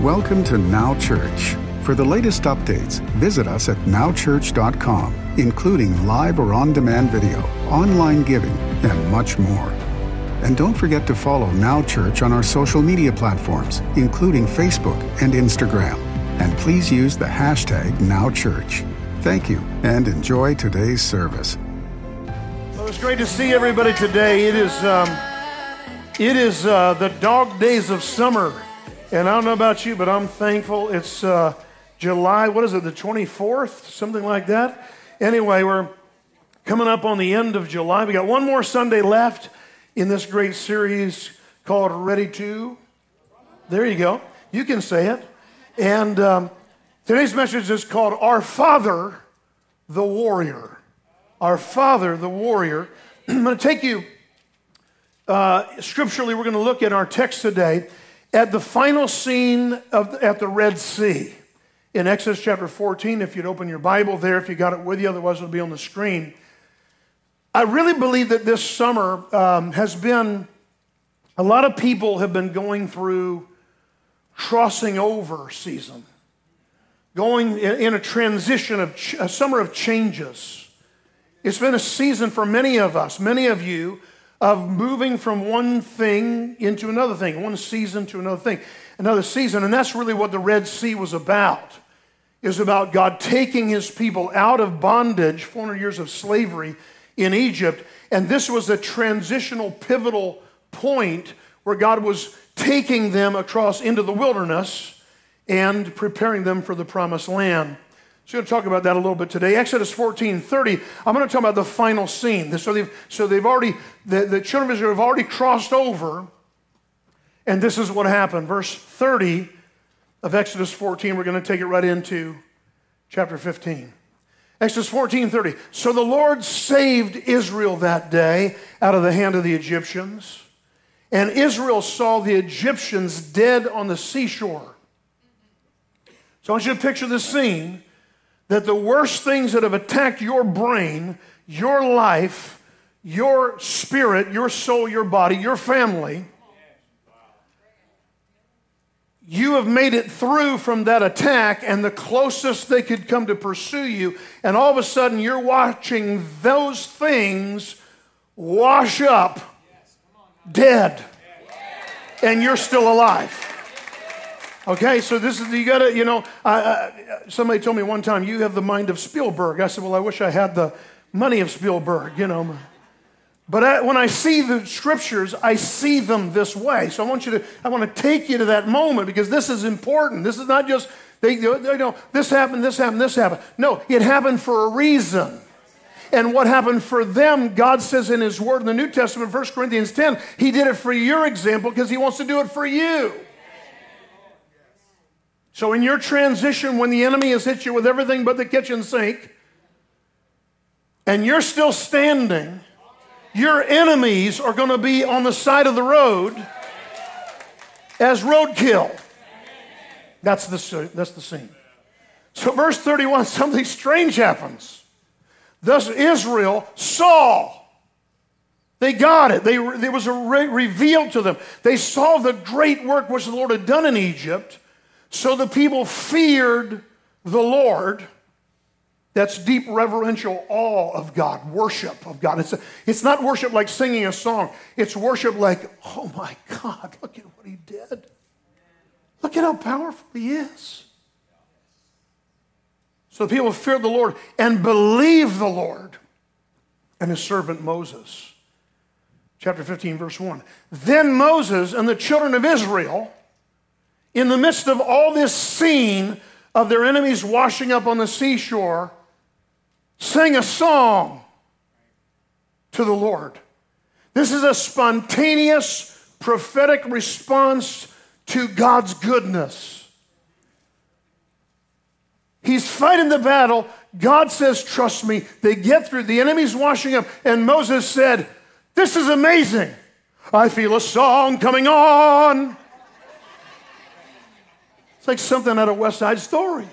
Welcome to Now Church. For the latest updates, visit us at nowchurch.com, including live or on demand video, online giving, and much more. And don't forget to follow Now Church on our social media platforms, including Facebook and Instagram. And please use the hashtag NowChurch. Thank you and enjoy today's service. Well, it's great to see everybody today. It is, um, it is uh, the dog days of summer. And I don't know about you, but I'm thankful. It's uh, July, what is it, the 24th? Something like that. Anyway, we're coming up on the end of July. We got one more Sunday left in this great series called Ready to. There you go. You can say it. And um, today's message is called Our Father, the Warrior. Our Father, the Warrior. I'm going to take you uh, scripturally, we're going to look at our text today at the final scene of, at the Red Sea in Exodus chapter 14. If you'd open your Bible there, if you got it with you, otherwise it'll be on the screen. I really believe that this summer um, has been, a lot of people have been going through crossing over season, going in a transition of ch- a summer of changes. It's been a season for many of us, many of you, of moving from one thing into another thing, one season to another thing, another season. And that's really what the Red Sea was about. Is about God taking his people out of bondage, 400 years of slavery, in Egypt. And this was a transitional, pivotal point where God was taking them across into the wilderness and preparing them for the promised land. So we're going to talk about that a little bit today. Exodus 14, 30, I'm going to talk about the final scene. So they've, so they've already, the, the children of Israel have already crossed over, and this is what happened. Verse 30 of Exodus 14, we're going to take it right into chapter 15. Exodus 14 30. So the Lord saved Israel that day out of the hand of the Egyptians, and Israel saw the Egyptians dead on the seashore. So I want you to picture this scene that the worst things that have attacked your brain, your life, your spirit, your soul, your body, your family, you have made it through from that attack and the closest they could come to pursue you, and all of a sudden you're watching those things wash up dead, and you're still alive. Okay, so this is, you gotta, you know, somebody told me one time, you have the mind of Spielberg. I said, well, I wish I had the money of Spielberg, you know. But I, when I see the scriptures, I see them this way. So I want you to, I want to take you to that moment because this is important. This is not just, they, they know, this happened, this happened, this happened. No, it happened for a reason. And what happened for them, God says in His Word in the New Testament, 1 Corinthians 10, He did it for your example because He wants to do it for you. So in your transition, when the enemy has hit you with everything but the kitchen sink, and you're still standing, your enemies are going to be on the side of the road as roadkill. That's the, that's the scene. So, verse 31 something strange happens. Thus, Israel saw. They got it. They, there was a re- revealed to them. They saw the great work which the Lord had done in Egypt. So the people feared the Lord that's deep reverential awe of God, worship of God. It's, a, it's not worship like singing a song, it's worship like, oh my God, look at what he did. Look at how powerful he is. So the people feared the Lord and believed the Lord and his servant Moses. Chapter 15, verse 1. Then Moses and the children of Israel, in the midst of all this scene of their enemies washing up on the seashore, sang a song to the Lord. This is a spontaneous prophetic response to God's goodness. He's fighting the battle. God says, Trust me. They get through. The enemy's washing up. And Moses said, This is amazing. I feel a song coming on. It's like something out of West Side Story.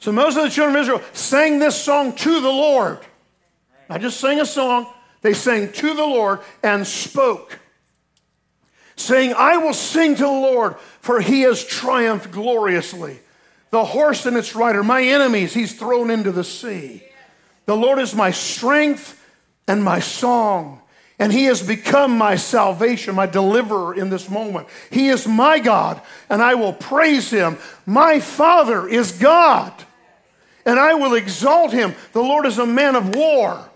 So most of the children of Israel sang this song to the Lord. I just sang a song. they sang to the Lord and spoke, saying, I will sing to the Lord, for he has triumphed gloriously. The horse and its rider, my enemies, he's thrown into the sea. The Lord is my strength and my song. And he has become my salvation, my deliverer in this moment. He is my God, and I will praise him. My Father is God, and I will exalt him. The Lord is a man of war,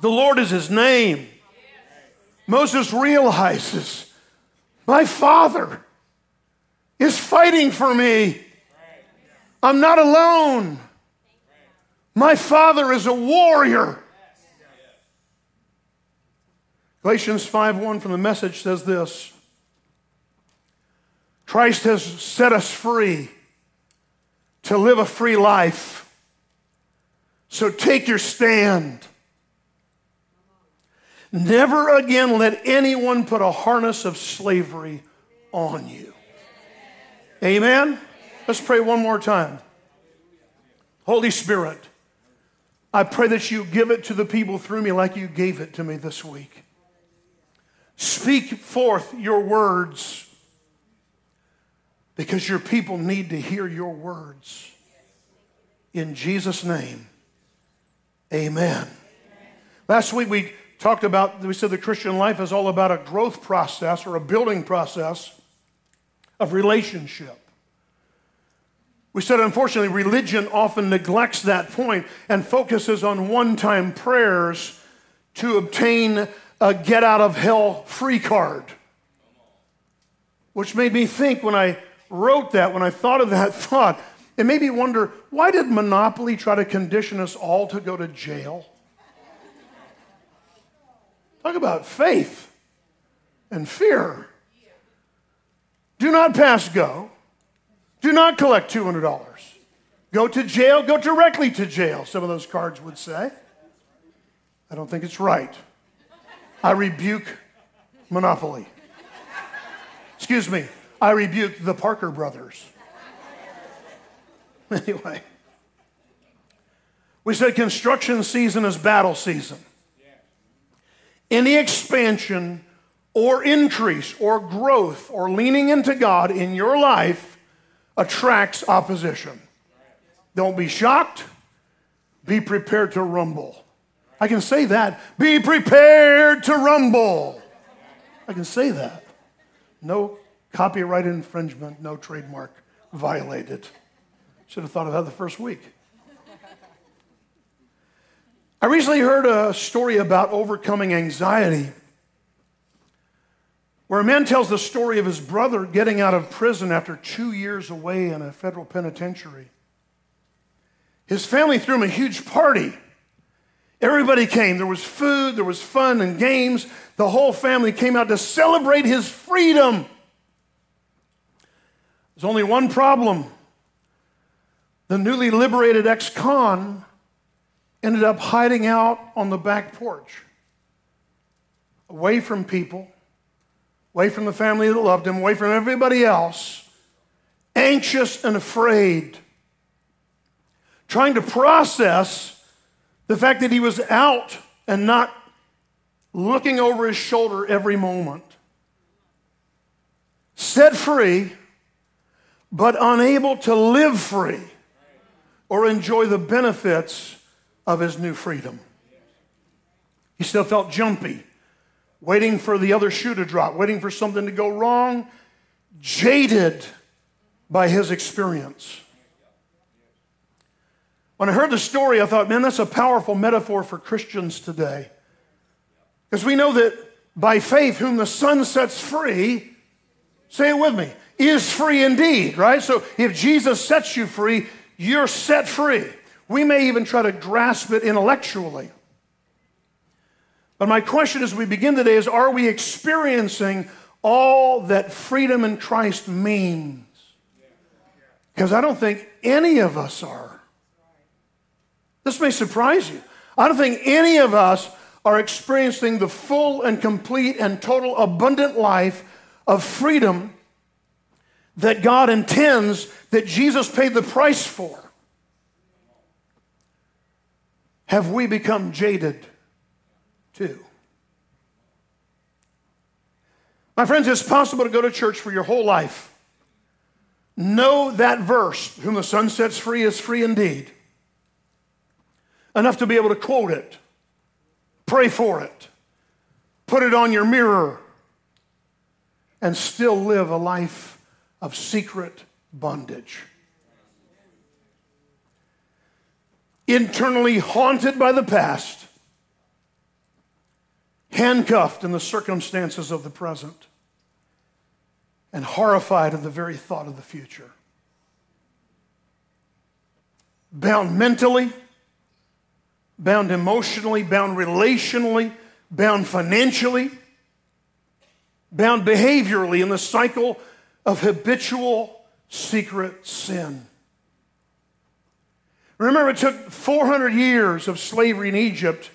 the Lord is his name. Moses realizes, my Father is fighting for me. I'm not alone. My Father is a warrior. Galatians 5:1 from the message says this Christ has set us free to live a free life. So take your stand. Never again let anyone put a harness of slavery on you. Amen? Let's pray one more time. Holy Spirit, I pray that you give it to the people through me like you gave it to me this week. Speak forth your words because your people need to hear your words. In Jesus' name, amen. Last week we talked about, we said the Christian life is all about a growth process or a building process of relationship. We said, unfortunately, religion often neglects that point and focuses on one time prayers to obtain a get out of hell free card. Which made me think when I wrote that, when I thought of that thought, it made me wonder why did Monopoly try to condition us all to go to jail? Talk about faith and fear. Do not pass go. Do not collect $200. Go to jail, go directly to jail, some of those cards would say. I don't think it's right. I rebuke monopoly. Excuse me, I rebuke the Parker brothers. Anyway, we said construction season is battle season. Any expansion or increase or growth or leaning into God in your life attracts opposition. Don't be shocked, be prepared to rumble. I can say that. Be prepared to rumble. I can say that. No copyright infringement, no trademark violated. Should have thought of that the first week. I recently heard a story about overcoming anxiety where a man tells the story of his brother getting out of prison after two years away in a federal penitentiary. His family threw him a huge party Everybody came. There was food, there was fun and games. The whole family came out to celebrate his freedom. There's only one problem. The newly liberated ex con ended up hiding out on the back porch, away from people, away from the family that loved him, away from everybody else, anxious and afraid, trying to process the fact that he was out and not looking over his shoulder every moment. Set free, but unable to live free or enjoy the benefits of his new freedom. He still felt jumpy, waiting for the other shoe to drop, waiting for something to go wrong, jaded by his experience. When I heard the story, I thought, man, that's a powerful metaphor for Christians today. Because we know that by faith, whom the Son sets free, say it with me, is free indeed, right? So if Jesus sets you free, you're set free. We may even try to grasp it intellectually. But my question as we begin today is are we experiencing all that freedom in Christ means? Because I don't think any of us are. This may surprise you. I don't think any of us are experiencing the full and complete and total abundant life of freedom that God intends that Jesus paid the price for. Have we become jaded too. My friends, it's possible to go to church for your whole life. Know that verse, whom the Son sets free is free indeed. Enough to be able to quote it, pray for it, put it on your mirror, and still live a life of secret bondage. Internally haunted by the past, handcuffed in the circumstances of the present, and horrified at the very thought of the future. Bound mentally, bound emotionally, bound relationally, bound financially, bound behaviorally in the cycle of habitual secret sin. Remember, it took 400 years of slavery in Egypt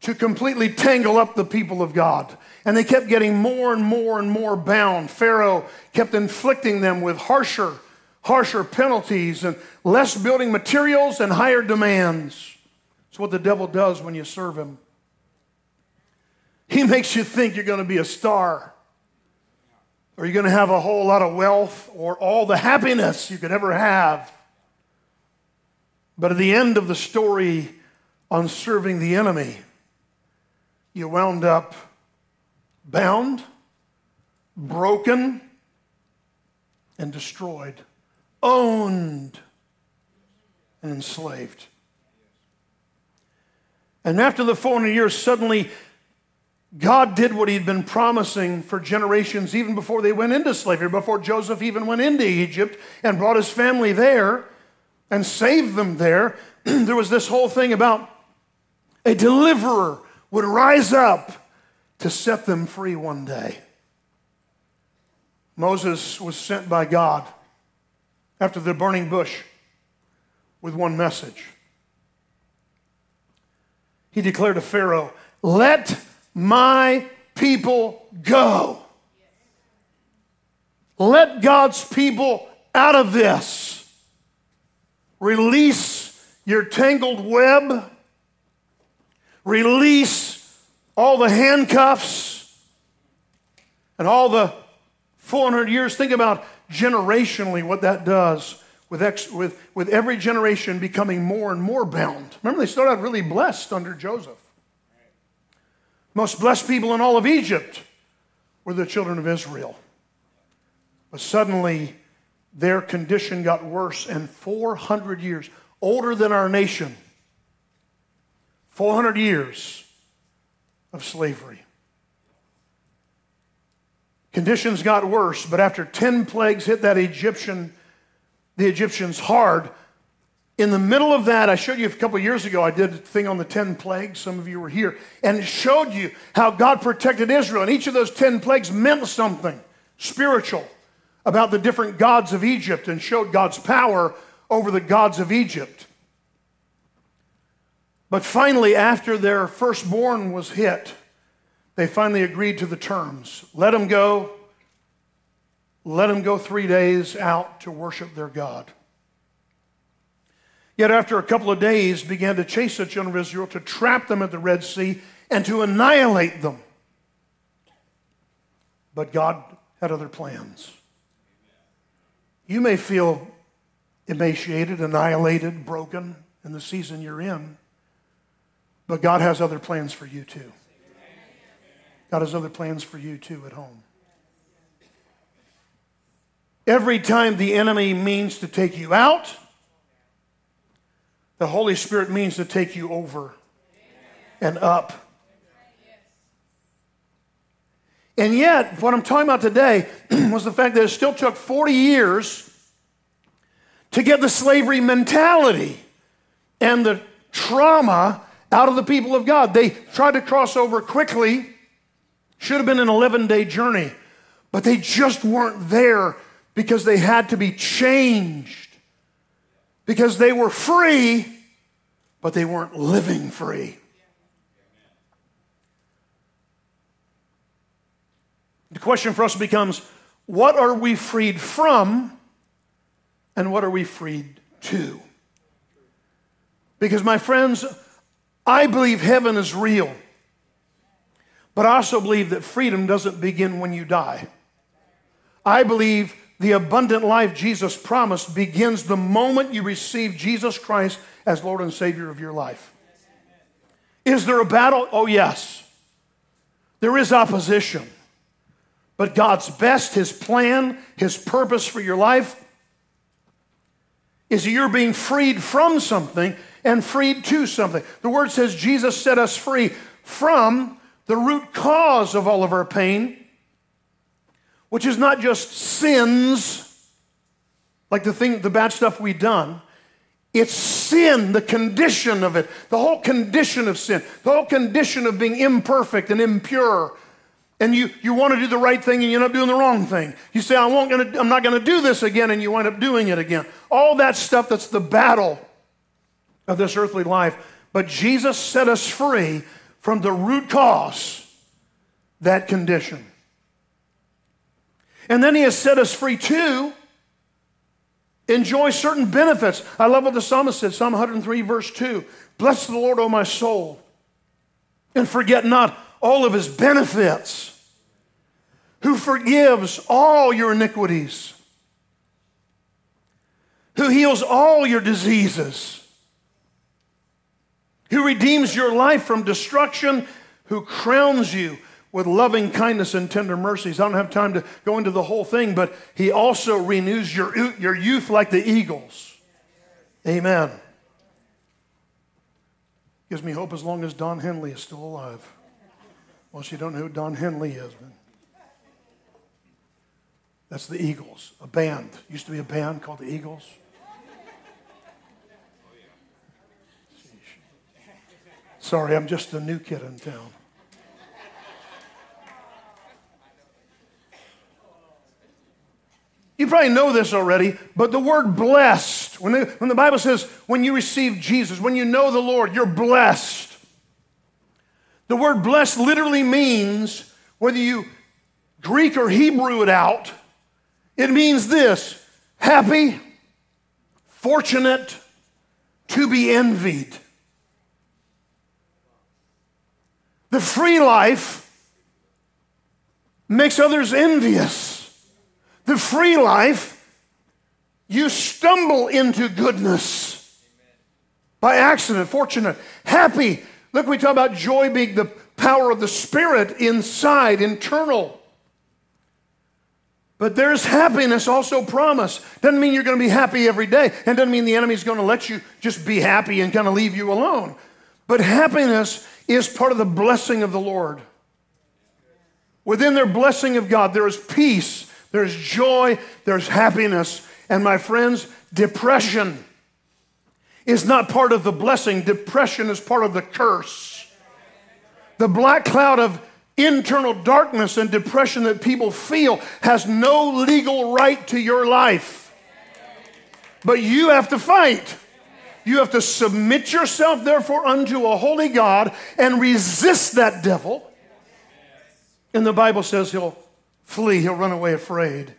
to completely tangle up the people of God. And they kept getting more and more and more bound. Pharaoh kept inflicting them with harsher, harsher penalties and less building materials and higher demands. It's what the devil does when you serve him. He makes you think you're going to be a star, or you're going to have a whole lot of wealth, or all the happiness you could ever have. But at the end of the story on serving the enemy, you wound up bound, broken, and destroyed, owned, and enslaved. And after the 400 years, suddenly God did what He'd been promising for generations, even before they went into slavery, before Joseph even went into Egypt and brought his family there and saved them there. there was this whole thing about a deliverer would rise up to set them free one day. Moses was sent by God after the burning bush with one message. He declared to Pharaoh, Let my people go. Let God's people out of this. Release your tangled web release all the handcuffs and all the 400 years. Think about generationally what that does with, ex, with, with every generation becoming more and more bound. Remember, they started out really blessed under Joseph. Most blessed people in all of Egypt were the children of Israel. But suddenly, their condition got worse, and 400 years, older than our nation, 400 years of slavery. Conditions got worse, but after 10 plagues hit that Egyptian, the Egyptians hard, in the middle of that, I showed you a couple years ago, I did a thing on the 10 plagues. Some of you were here, and it showed you how God protected Israel. And each of those 10 plagues meant something spiritual about the different gods of Egypt and showed God's power over the gods of Egypt. But finally, after their firstborn was hit, they finally agreed to the terms. Let them go. Let them go three days out to worship their God. Yet after a couple of days, began to chase the children of Israel, to trap them at the Red Sea, and to annihilate them. But God had other plans. You may feel emaciated, annihilated, broken in the season you're in. But God has other plans for you too. God has other plans for you too at home. Every time the enemy means to take you out, the Holy Spirit means to take you over and up. And yet, what I'm talking about today was the fact that it still took 40 years to get the slavery mentality and the trauma out of the people of God. They tried to cross over quickly, should have been an 11 day journey, but they just weren't there because they had to be changed. Because they were free, but they weren't living free. The question for us becomes what are we freed from and what are we freed to? Because, my friends, I believe heaven is real. But I also believe that freedom doesn't begin when you die. I believe the abundant life Jesus promised begins the moment you receive Jesus Christ as Lord and Savior of your life. Is there a battle? Oh, yes. There is opposition. But God's best, His plan, His purpose for your life is that you're being freed from something and freed to something. The word says Jesus set us free from the root cause of all of our pain, which is not just sins, like the thing, the bad stuff we've done. It's sin, the condition of it, the whole condition of sin, the whole condition of being imperfect and impure. And you, you want to do the right thing and you end up doing the wrong thing. You say, I won't gonna, I'm not going to do this again, and you wind up doing it again. All that stuff that's the battle of this earthly life. But Jesus set us free from the root cause, that condition. And then he has set us free to enjoy certain benefits. I love what the psalmist said, Psalm 103, verse 2. Bless the Lord, O my soul, and forget not all of his benefits, who forgives all your iniquities, who heals all your diseases, who redeems your life from destruction, who crowns you with loving kindness and tender mercies. I don't have time to go into the whole thing, but he also renews your, your youth like the eagles. Amen. Gives me hope as long as Don Henley is still alive. Well, you don't know who Don Henley is, man. That's the Eagles, a band. Used to be a band called the Eagles. Sorry, I'm just a new kid in town. Probably know this already, but the word blessed, when the, when the Bible says when you receive Jesus, when you know the Lord, you're blessed. The word blessed literally means, whether you Greek or Hebrew it out, it means this happy, fortunate, to be envied. The free life makes others envious the free life, you stumble into goodness by accident, fortunate, happy. Look, we talk about joy being the power of the Spirit inside, internal. But there's happiness also promised. Doesn't mean you're going to be happy every day, and doesn't mean the enemy's going to let you just be happy and kind of leave you alone. But happiness is part of the blessing of the Lord. Within their blessing of God, there is peace there's joy, there's happiness. And my friends, depression is not part of the blessing, depression is part of the curse. The black cloud of internal darkness and depression that people feel has no legal right to your life. But you have to fight. You have to submit yourself, therefore, unto a holy God and resist that devil. And the Bible says he'll flee, he'll run away afraid.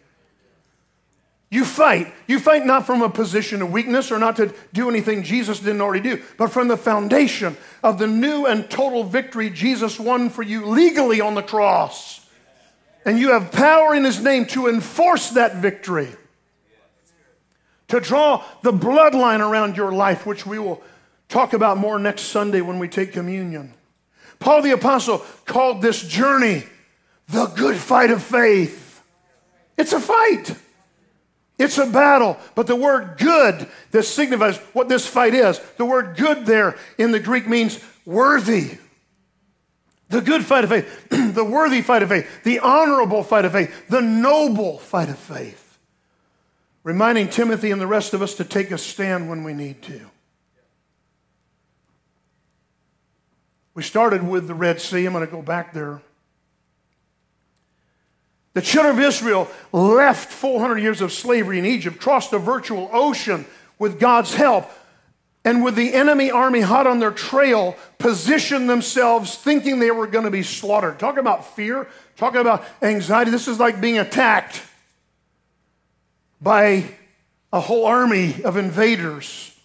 You fight. You fight not from a position of weakness or not to do anything Jesus didn't already do, but from the foundation of the new and total victory Jesus won for you legally on the cross. And you have power in his name to enforce that victory, to draw the bloodline around your life, which we will talk about more next Sunday when we take communion. Paul the Apostle called this journey the good fight of faith. It's a fight. It's a battle. But the word good that signifies what this fight is, the word good there in the Greek means worthy. The good fight of faith, the worthy fight of faith, the honorable fight of faith, the noble fight of faith. Reminding Timothy and the rest of us to take a stand when we need to. We started with the Red Sea. I'm going to go back there. The children of Israel left 400 years of slavery in Egypt, crossed a virtual ocean with God's help, and with the enemy army hot on their trail, positioned themselves thinking they were going to be slaughtered. Talking about fear, talking about anxiety. This is like being attacked by a whole army of invaders.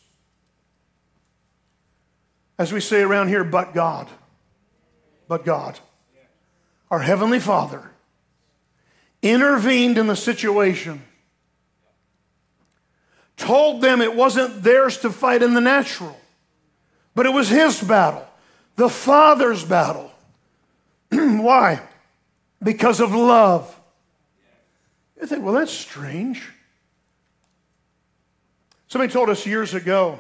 As we say around here, but God. But God. our Heavenly Father, intervened in the situation, told them it wasn't theirs to fight in the natural, but it was His battle, the Father's battle. Why? Because of love. You think, well, that's strange. Somebody told us years ago,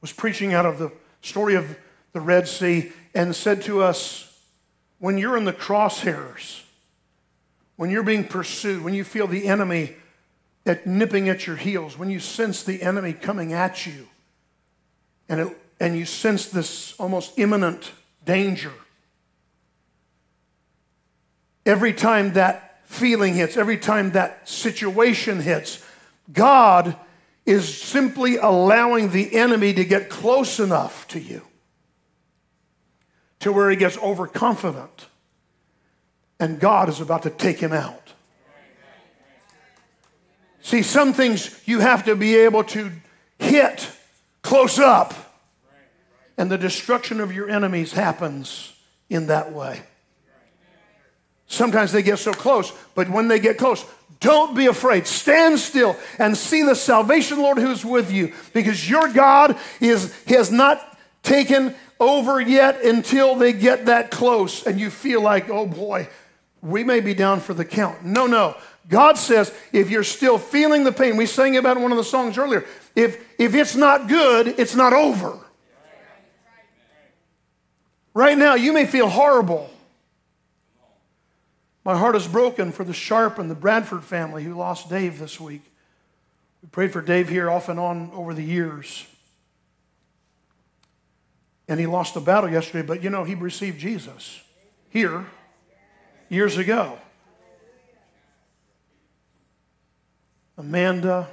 was preaching out of the story of the Red Sea, and said to us, when you're in the crosshairs, when you're being pursued, when you feel the enemy at nipping at your heels, when you sense the enemy coming at you, and, it, and you sense this almost imminent danger, every time that feeling hits, every time that situation hits, God is simply allowing the enemy to get close enough to you to where he gets overconfident and God is about to take him out. See, some things you have to be able to hit close up, and the destruction of your enemies happens in that way. Sometimes they get so close, but when they get close, don't be afraid. Stand still and see the salvation, Lord, who's with you, because your God is, has not taken over yet until they get that close and you feel like, oh boy, we may be down for the count. No, no. God says if you're still feeling the pain, we sang about one of the songs earlier, if, if it's not good, it's not over. Right now, you may feel horrible. My heart is broken for the Sharp and the Bradford family who lost Dave this week. We prayed for Dave here off and on over the years and he lost the battle yesterday, but you know, he received Jesus here years ago. Amanda,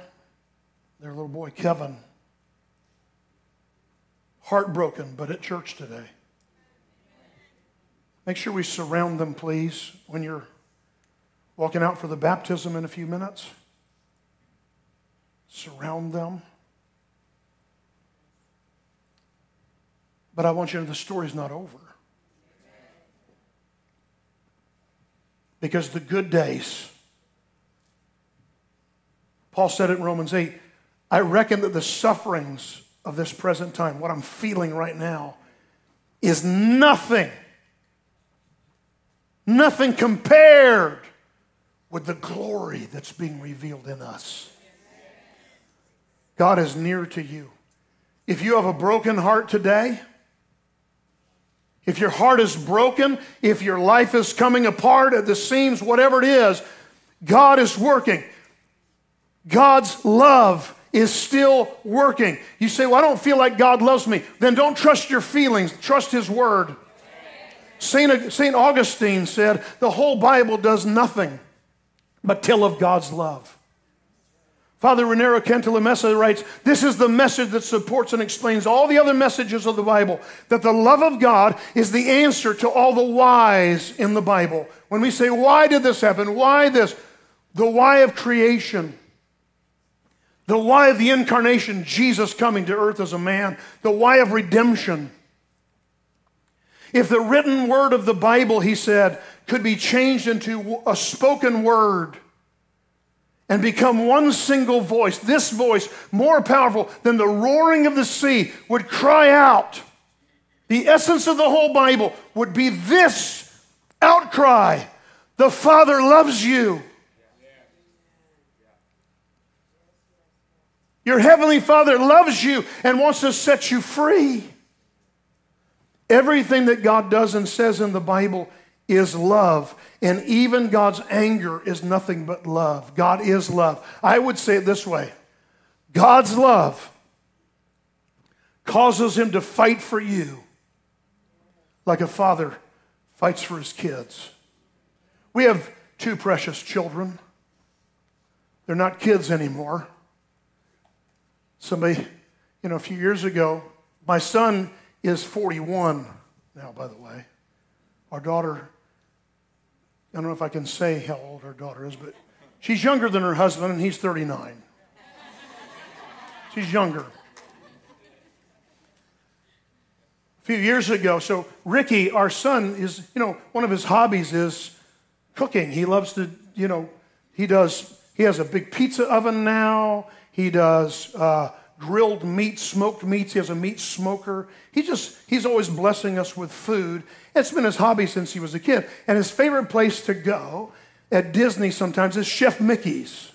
their little boy Kevin, heartbroken, but at church today. Make sure we surround them, please, when you're walking out for the baptism in a few minutes. Surround them. But I want you to know the story's not over. Because the good days, Paul said it in Romans 8, I reckon that the sufferings of this present time, what I'm feeling right now, is nothing, nothing compared with the glory that's being revealed in us. God is near to you. If you have a broken heart today, if your heart is broken, if your life is coming apart at the seams, whatever it is, God is working. God's love is still working. You say, Well, I don't feel like God loves me. Then don't trust your feelings, trust His Word. St. St. Augustine said, The whole Bible does nothing but tell of God's love. Father Raniero Cantalamessa writes, This is the message that supports and explains all the other messages of the Bible. That the love of God is the answer to all the whys in the Bible. When we say, Why did this happen? Why this? The why of creation. The why of the incarnation, Jesus coming to earth as a man. The why of redemption. If the written word of the Bible, he said, could be changed into a spoken word and become one single voice, this voice, more powerful than the roaring of the sea, would cry out. The essence of the whole Bible would be this outcry The Father loves you. Your Heavenly Father loves you and wants to set you free. Everything that God does and says in the Bible is love. And even God's anger is nothing but love. God is love. I would say it this way God's love causes him to fight for you like a father fights for his kids. We have two precious children. They're not kids anymore. Somebody, you know, a few years ago, my son is 41 now, by the way. Our daughter I don't know if I can say how old her daughter is, but she's younger than her husband, and he's 39. She's younger. A few years ago. So Ricky, our son, is, you know, one of his hobbies is cooking. He loves to, you know, he does, he has a big pizza oven now. He does uh, grilled meat, smoked meats. He has a meat smoker. He just, he's always blessing us with food. It's been his hobby since he was a kid. And his favorite place to go at Disney sometimes is Chef Mickey's.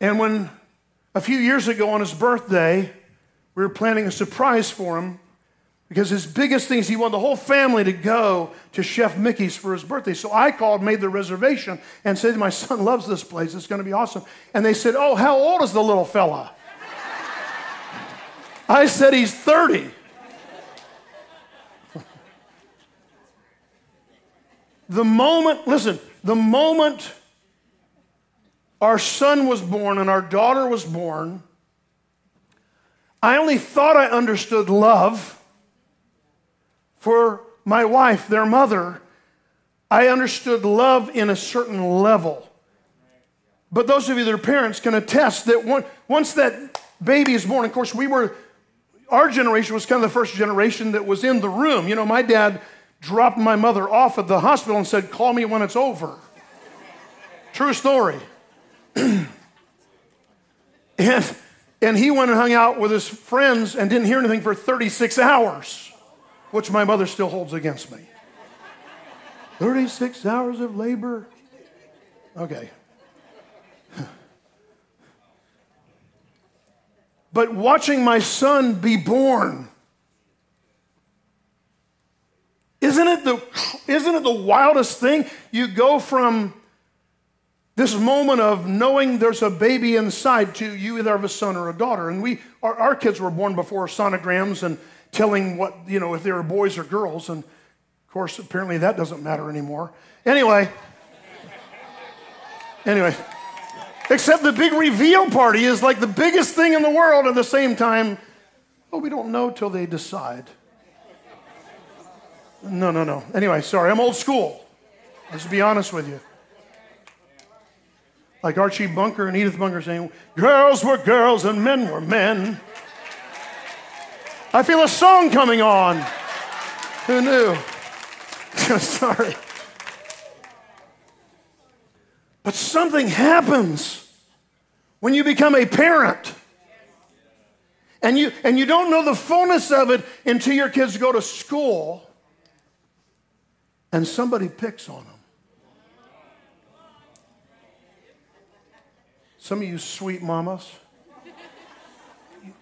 And when a few years ago on his birthday, we were planning a surprise for him because his biggest thing is he wanted the whole family to go to Chef Mickey's for his birthday. So I called, made the reservation, and said, My son loves this place. It's going to be awesome. And they said, Oh, how old is the little fella? I said, He's 30. the moment, listen, the moment our son was born and our daughter was born, I only thought I understood love for my wife, their mother. I understood love in a certain level. But those of you that are parents can attest that once that baby is born, of course, we were, our generation was kind of the first generation that was in the room. You know, my dad dropped my mother off at the hospital and said, Call me when it's over. True story. and and he went and hung out with his friends and didn't hear anything for 36 hours, which my mother still holds against me. 36 hours of labor? Okay. But watching my son be born, isn't it the, isn't it the wildest thing? You go from this moment of knowing there's a baby inside to you either have a son or a daughter. And we, our, our kids were born before sonograms and telling what, you know, if they were boys or girls. And of course, apparently that doesn't matter anymore. Anyway, anyway, except the big reveal party is like the biggest thing in the world at the same time. Oh, we don't know till they decide. No, no, no. Anyway, sorry, I'm old school. Let's be honest with you. Like Archie Bunker and Edith Bunker saying, Girls were girls and men were men. I feel a song coming on. Who knew? Sorry. But something happens when you become a parent. And you, and you don't know the fullness of it until your kids go to school and somebody picks on them. Some of you sweet mamas,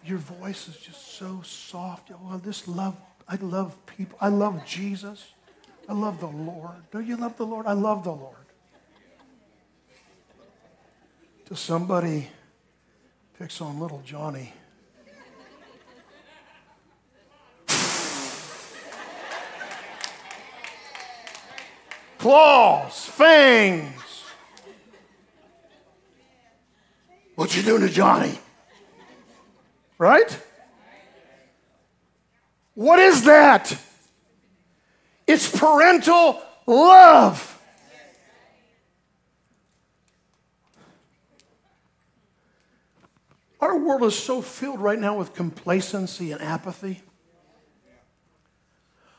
your voice is just so soft. Well, this love, I love people. I love Jesus. I love the Lord. Don't you love the Lord? I love the Lord. To somebody picks on little Johnny. Claws, fangs, What you doing to Johnny? Right? What is that? It's parental love. Our world is so filled right now with complacency and apathy.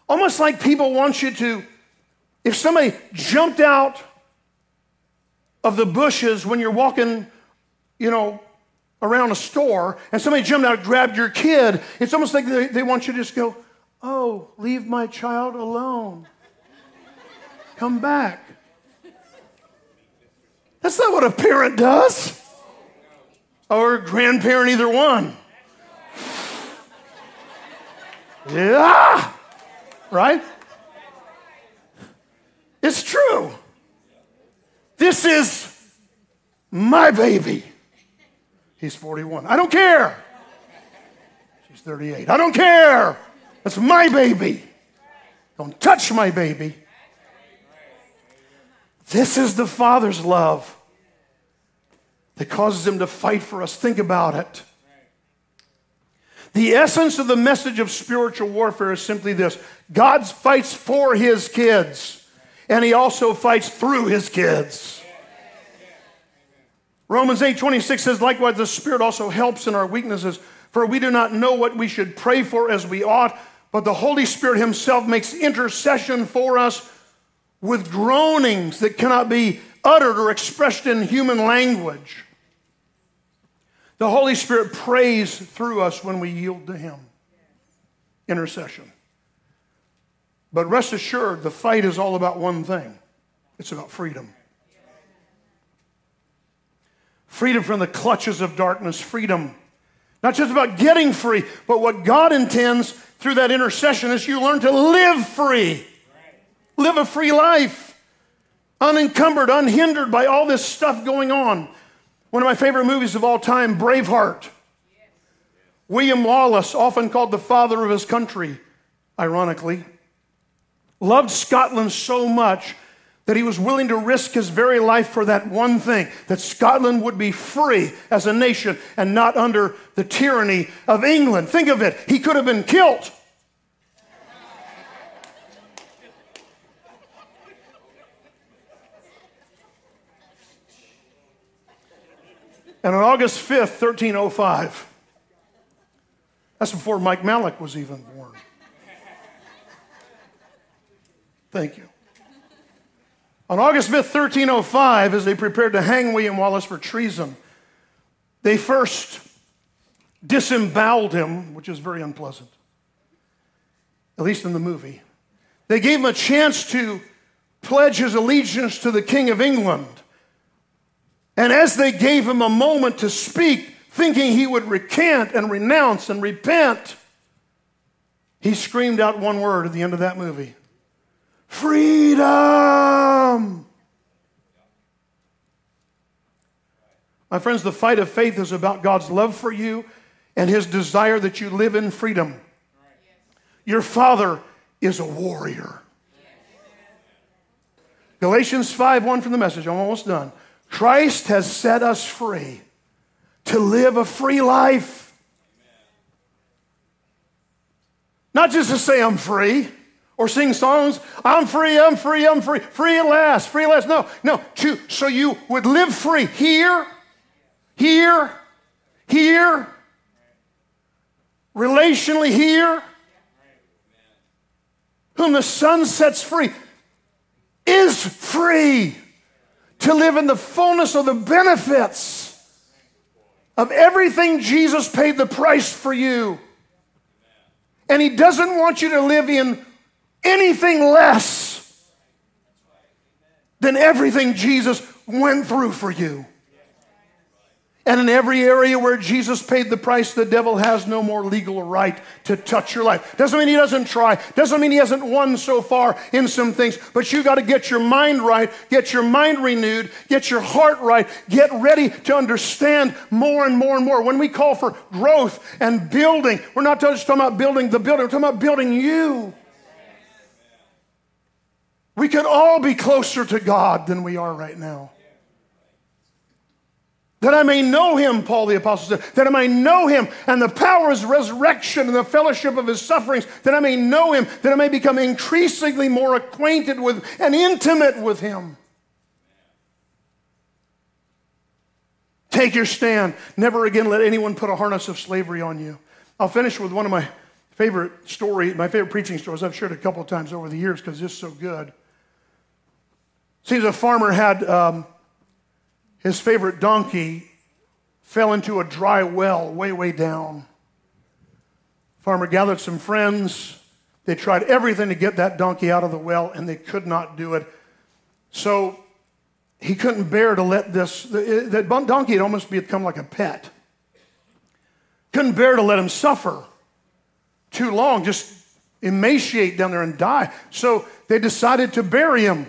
Almost like people want you to, if somebody jumped out of the bushes when you're walking you know, around a store and somebody jumped out and grabbed your kid, it's almost like they, they want you to just go, Oh, leave my child alone. Come back. That's not what a parent does, or a grandparent, either one. Yeah, right? It's true. This is my baby. He's 41. I don't care. She's 38. I don't care. That's my baby. Don't touch my baby. This is the Father's love that causes him to fight for us. Think about it. The essence of the message of spiritual warfare is simply this God fights for his kids, and he also fights through his kids. Romans 8 26 says, likewise, the Spirit also helps in our weaknesses. for we do not know what we should pray for as we ought, but the Holy Spirit Himself makes intercession for us with groanings that cannot be uttered or expressed in human language. The Holy Spirit prays through us when we yield to Him. Intercession. But rest assured, the fight is all about one thing it's about freedom. Freedom from the clutches of darkness, freedom. Not just about getting free, but what God intends through that intercession is you learn to live free. Live a free life, unencumbered, unhindered by all this stuff going on. One of my favorite movies of all time, Braveheart. William Wallace, often called the father of his country, ironically, loved Scotland so much that he was willing to risk his very life for that one thing that Scotland would be free as a nation and not under the tyranny of England. Think of it, he could have been killed. And on August 5th, 1305, that's before Mike Malik was even born. Thank you. On August 5th, 1305, as they prepared to hang William Wallace for treason, they first disemboweled him, which is very unpleasant, at least in the movie. They gave him a chance to pledge his allegiance to the King of England. And as they gave him a moment to speak, thinking he would recant and renounce and repent, he screamed out one word at the end of that movie Freedom! My friends, the fight of faith is about God's love for you and his desire that you live in freedom. Your father is a warrior. Galatians 5 1 from the message, I'm almost done. Christ has set us free to live a free life. Not just to say I'm free, or sing songs. I'm free, I'm free, I'm free, free at last, free at last. No, no, to, so you would live free here, here, here, relationally here. Whom the Son sets free is free to live in the fullness of the benefits of everything Jesus paid the price for you. And He doesn't want you to live in anything less than everything Jesus went through for you. And in every area where Jesus paid the price, the devil has no more legal right to touch your life. Doesn't mean he doesn't try. Doesn't mean he hasn't won so far in some things. But you got to get your mind right, get your mind renewed, get your heart right, get ready to understand more and more and more. When we call for growth and building, we're not just talking about building the building, we're talking about building you. We could all be closer to God than we are right now. That I may know him, Paul the Apostle said, that I may know him and the power of his resurrection and the fellowship of his sufferings, that I may know him, that I may become increasingly more acquainted with and intimate with him. Take your stand. Never again let anyone put a harness of slavery on you. I'll finish with one of my favorite story, my favorite preaching stories. I've shared a couple of times over the years because it's so good. Seems a farmer had um, his favorite donkey fell into a dry well way, way down. Farmer gathered some friends. They tried everything to get that donkey out of the well, and they could not do it. So he couldn't bear to let this, that donkey had almost become like a pet. Couldn't bear to let him suffer too long, just emaciate down there and die. So they decided to bury him.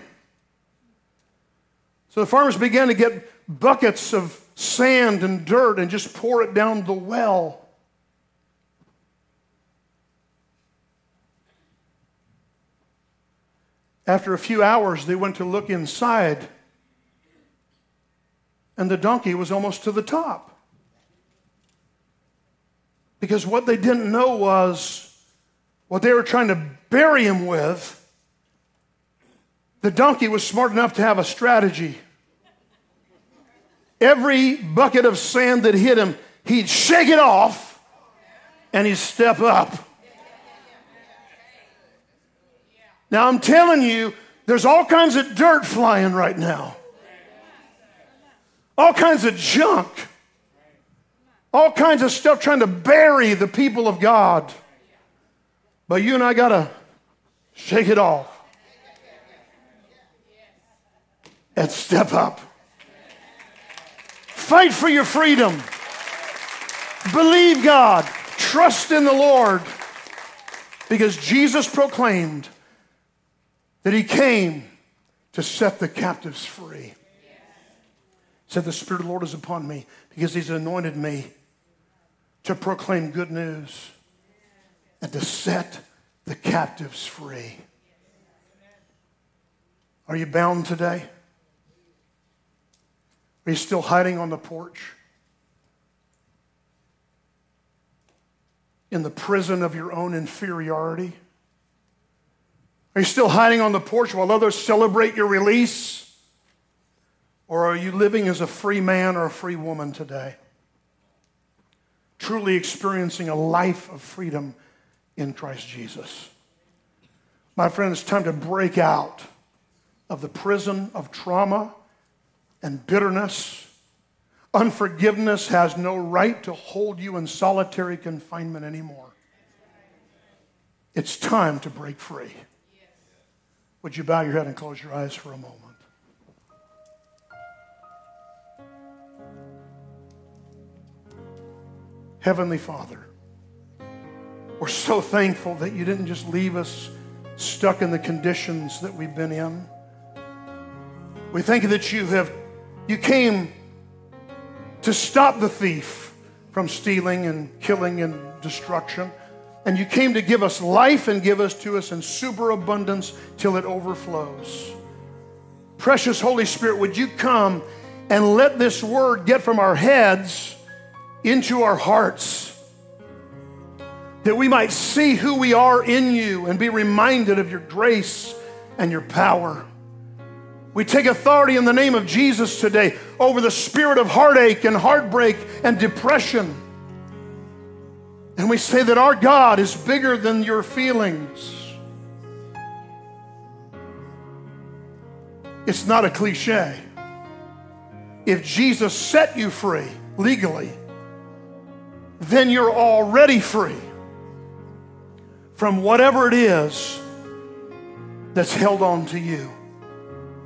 So the farmers began to get buckets of sand and dirt and just pour it down the well. After a few hours, they went to look inside, and the donkey was almost to the top. Because what they didn't know was what they were trying to bury him with the donkey was smart enough to have a strategy. Every bucket of sand that hit him, he'd shake it off and he'd step up. Now, I'm telling you, there's all kinds of dirt flying right now, all kinds of junk, all kinds of stuff trying to bury the people of God. But you and I got to shake it off and step up. Fight for your freedom. Believe God. Trust in the Lord. Because Jesus proclaimed that he came to set the captives free. Said, The Spirit of the Lord is upon me because he's anointed me to proclaim good news and to set the captives free. Are you bound today? Are you still hiding on the porch? In the prison of your own inferiority? Are you still hiding on the porch while others celebrate your release? Or are you living as a free man or a free woman today? Truly experiencing a life of freedom in Christ Jesus. My friend, it's time to break out of the prison of trauma and bitterness. Unforgiveness has no right to hold you in solitary confinement anymore. It's time to break free. Would you bow your head and close your eyes for a moment? Heavenly Father, we're so thankful that you didn't just leave us stuck in the conditions that we've been in. We thank you that you have you came to stop the thief from stealing and killing and destruction. And you came to give us life and give us to us in superabundance till it overflows. Precious Holy Spirit, would you come and let this word get from our heads into our hearts that we might see who we are in you and be reminded of your grace and your power. We take authority in the name of Jesus today over the spirit of heartache and heartbreak and depression. And we say that our God is bigger than your feelings. It's not a cliche. If Jesus set you free legally, then you're already free from whatever it is that's held on to you.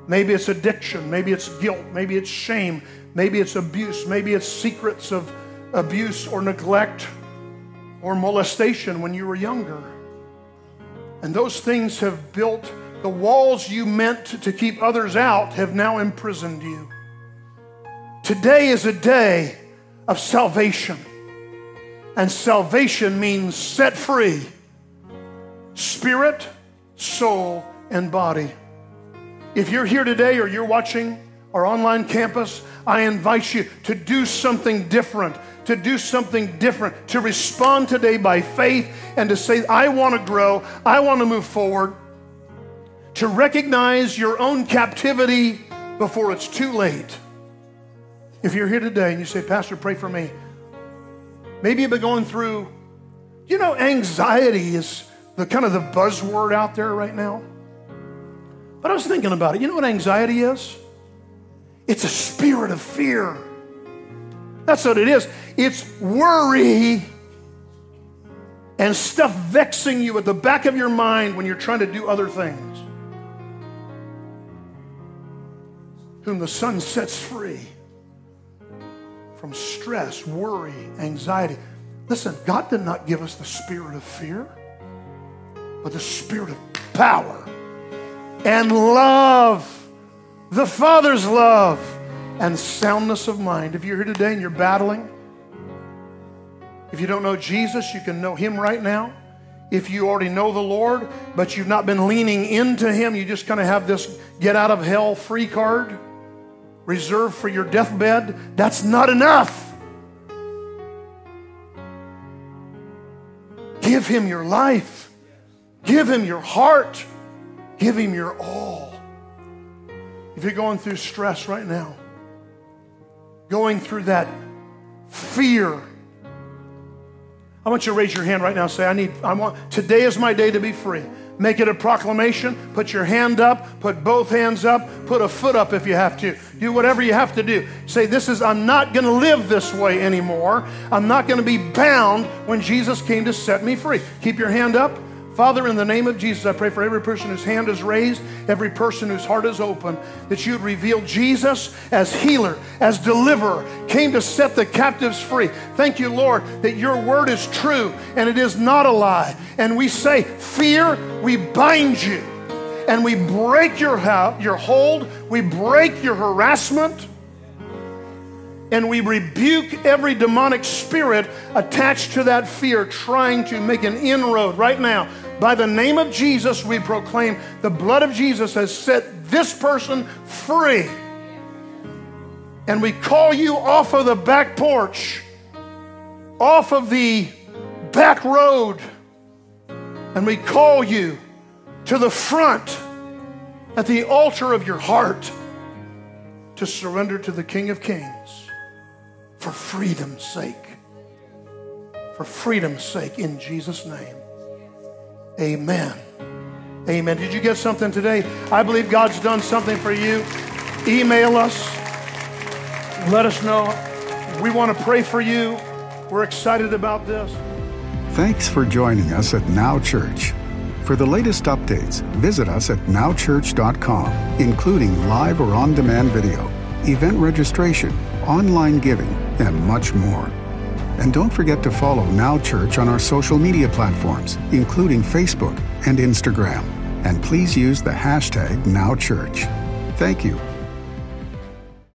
Maybe it's addiction. Maybe it's guilt. Maybe it's shame. Maybe it's abuse. Maybe it's secrets of abuse or neglect or molestation when you were younger. And those things have built the walls you meant to keep others out have now imprisoned you. Today is a day of salvation. And salvation means set free spirit, soul, and body. If you're here today or you're watching our online campus, I invite you to do something different, to do something different, to respond today by faith and to say, I want to grow, I want to move forward, to recognize your own captivity before it's too late. If you're here today and you say, Pastor, pray for me, maybe you've been going through, you know, anxiety is the kind of the buzzword out there right now. But I was thinking about it. You know what anxiety is? It's a spirit of fear. That's what it is. It's worry and stuff vexing you at the back of your mind when you're trying to do other things. Whom the Son sets free from stress, worry, anxiety. Listen, God did not give us the spirit of fear, but the spirit of power and love, the Father's love, and soundness of mind. If you're here today and you're battling, if you don't know Jesus, you can know Him right now. If you already know the Lord, but you've not been leaning into Him, you just kind of have this get out of hell free card reserved for your deathbed, that's not enough. Give Him your life, give Him your heart. Give Him your all. If you're going through stress right now, going through that fear, I want you to raise your hand right now. Say, I need, I want, today is my day to be free. Make it a proclamation. Put your hand up. Put both hands up. Put a foot up if you have to. Do whatever you have to do. Say, This is, I'm not going to live this way anymore. I'm not going to be bound when Jesus came to set me free. Keep your hand up. Father, in the name of Jesus, I pray for every person whose hand is raised, every person whose heart is open, that you'd reveal Jesus as healer, as deliverer, came to set the captives free. Thank you, Lord, that your word is true and it is not a lie. And we say, Fear, we bind you. And we break your, your hold, we break your harassment and we rebuke every demonic spirit attached to that fear trying to make an inroad right now. By the name of Jesus, we proclaim the blood of Jesus has set this person free. And we call you off of the back porch, off of the back road, and we call you to the front at the altar of your heart to surrender to the King of Kings for freedom's sake. For freedom's sake, in Jesus' name. Amen. Amen. Did you get something today? I believe God's done something for you. Email us. Let us know. We want to pray for you. We're excited about this. Thanks for joining us at Now Church. For the latest updates, visit us at nowchurch.com, including live or on demand video, event registration, online giving, and much more. And don't forget to follow Now Church on our social media platforms, including Facebook and Instagram. And please use the hashtag NowChurch. Thank you